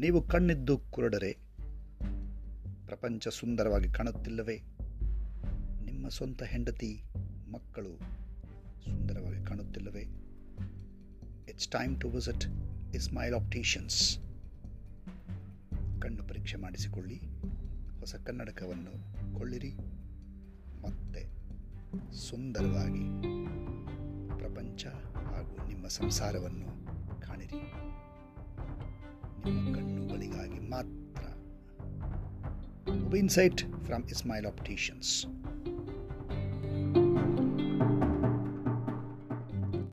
ನೀವು ಕಣ್ಣಿದ್ದು ಕುರುಡರೆ. ಪ್ರಪಂಚ ಸುಂದರವಾಗಿ ಕಾಣುತ್ತಿಲ್ಲವೇ? ನಿಮ್ಮ ಸ್ವಂತ ಹೆಂಡತಿ, ಮಕ್ಕಳು ಸುಂದರವಾಗಿ ಕಾಣುತ್ತಿಲ್ಲವೇ? It's time to visit Ismail opticians ಕಣ್ಣು ಪರೀಕ್ಷೆ ಮಾಡಿಸಿಕೊಳ್ಳಿ. ಹೊಸ ಕನ್ನಡಕವನ್ನು ಕೊಳ್ಳಿರಿ. ಮತ್ತೆ ಸುಂದರವಾಗಿ ಪ್ರಪಂಚ ಹಾಗೂ ನಿಮ್ಮ ಸಂಸಾರವನ್ನು ಕಾಣಿರಿ. ನಿಮ್ಮ Matra. Insight from Ismail Opticians.